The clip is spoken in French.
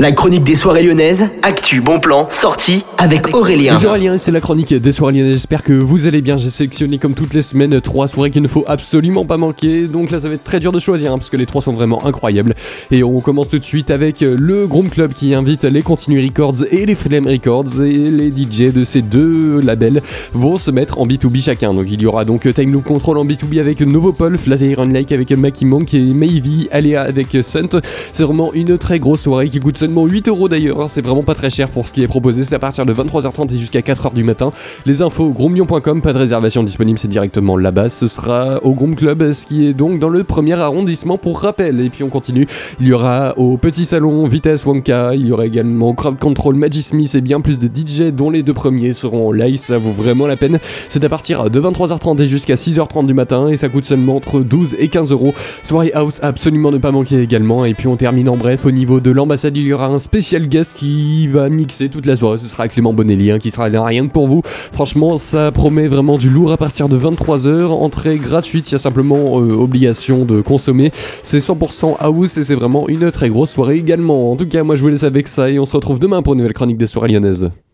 La chronique des soirées lyonnaises, actu, bon plan, sortie avec Aurélien. Bonjour Aurélien, c'est la chronique des soirées lyonnaises. J'espère que vous allez bien. J'ai sélectionné comme toutes les semaines trois soirées qu'il ne faut absolument pas manquer. Donc là, ça va être très dur de choisir hein, parce que les trois sont vraiment incroyables. Et on commence tout de suite avec le Groom Club qui invite les Continue Records et les Freedom Records et les DJ de ces deux labels vont se mettre en B2B chacun. Donc il y aura donc Time Loop Control en B2B avec Novopol, Flat Iron Lake avec Mackie Monk et Maybe Alea avec Sunt. C'est vraiment une très grosse soirée qui coûte seulement 8 euros d'ailleurs, hein. c'est vraiment pas très cher pour ce qui est proposé, c'est à partir de 23h30 et jusqu'à 4h du matin. Les infos grombion.com, pas de réservation disponible, c'est directement là-bas, ce sera au Groom Club, ce qui est donc dans le premier arrondissement pour rappel. Et puis on continue, il y aura au Petit Salon Vitesse Wonka, il y aura également Crowd Control, Magic Smith et bien plus de DJ dont les deux premiers seront live, ça vaut vraiment la peine. C'est à partir de 23h30 et jusqu'à 6h30 du matin et ça coûte seulement entre 12 et 15 euros. Soirée House, absolument ne pas manquer également. Et puis on termine en bref au niveau de l'ambassade, il y un spécial guest qui va mixer toute la soirée. Ce sera Clément Bonelli hein, qui sera là rien que pour vous. Franchement, ça promet vraiment du lourd à partir de 23h. Entrée gratuite, il y a simplement euh, obligation de consommer. C'est 100% house et c'est vraiment une très grosse soirée également. En tout cas, moi je vous laisse avec ça et on se retrouve demain pour une nouvelle chronique des soirées lyonnaises.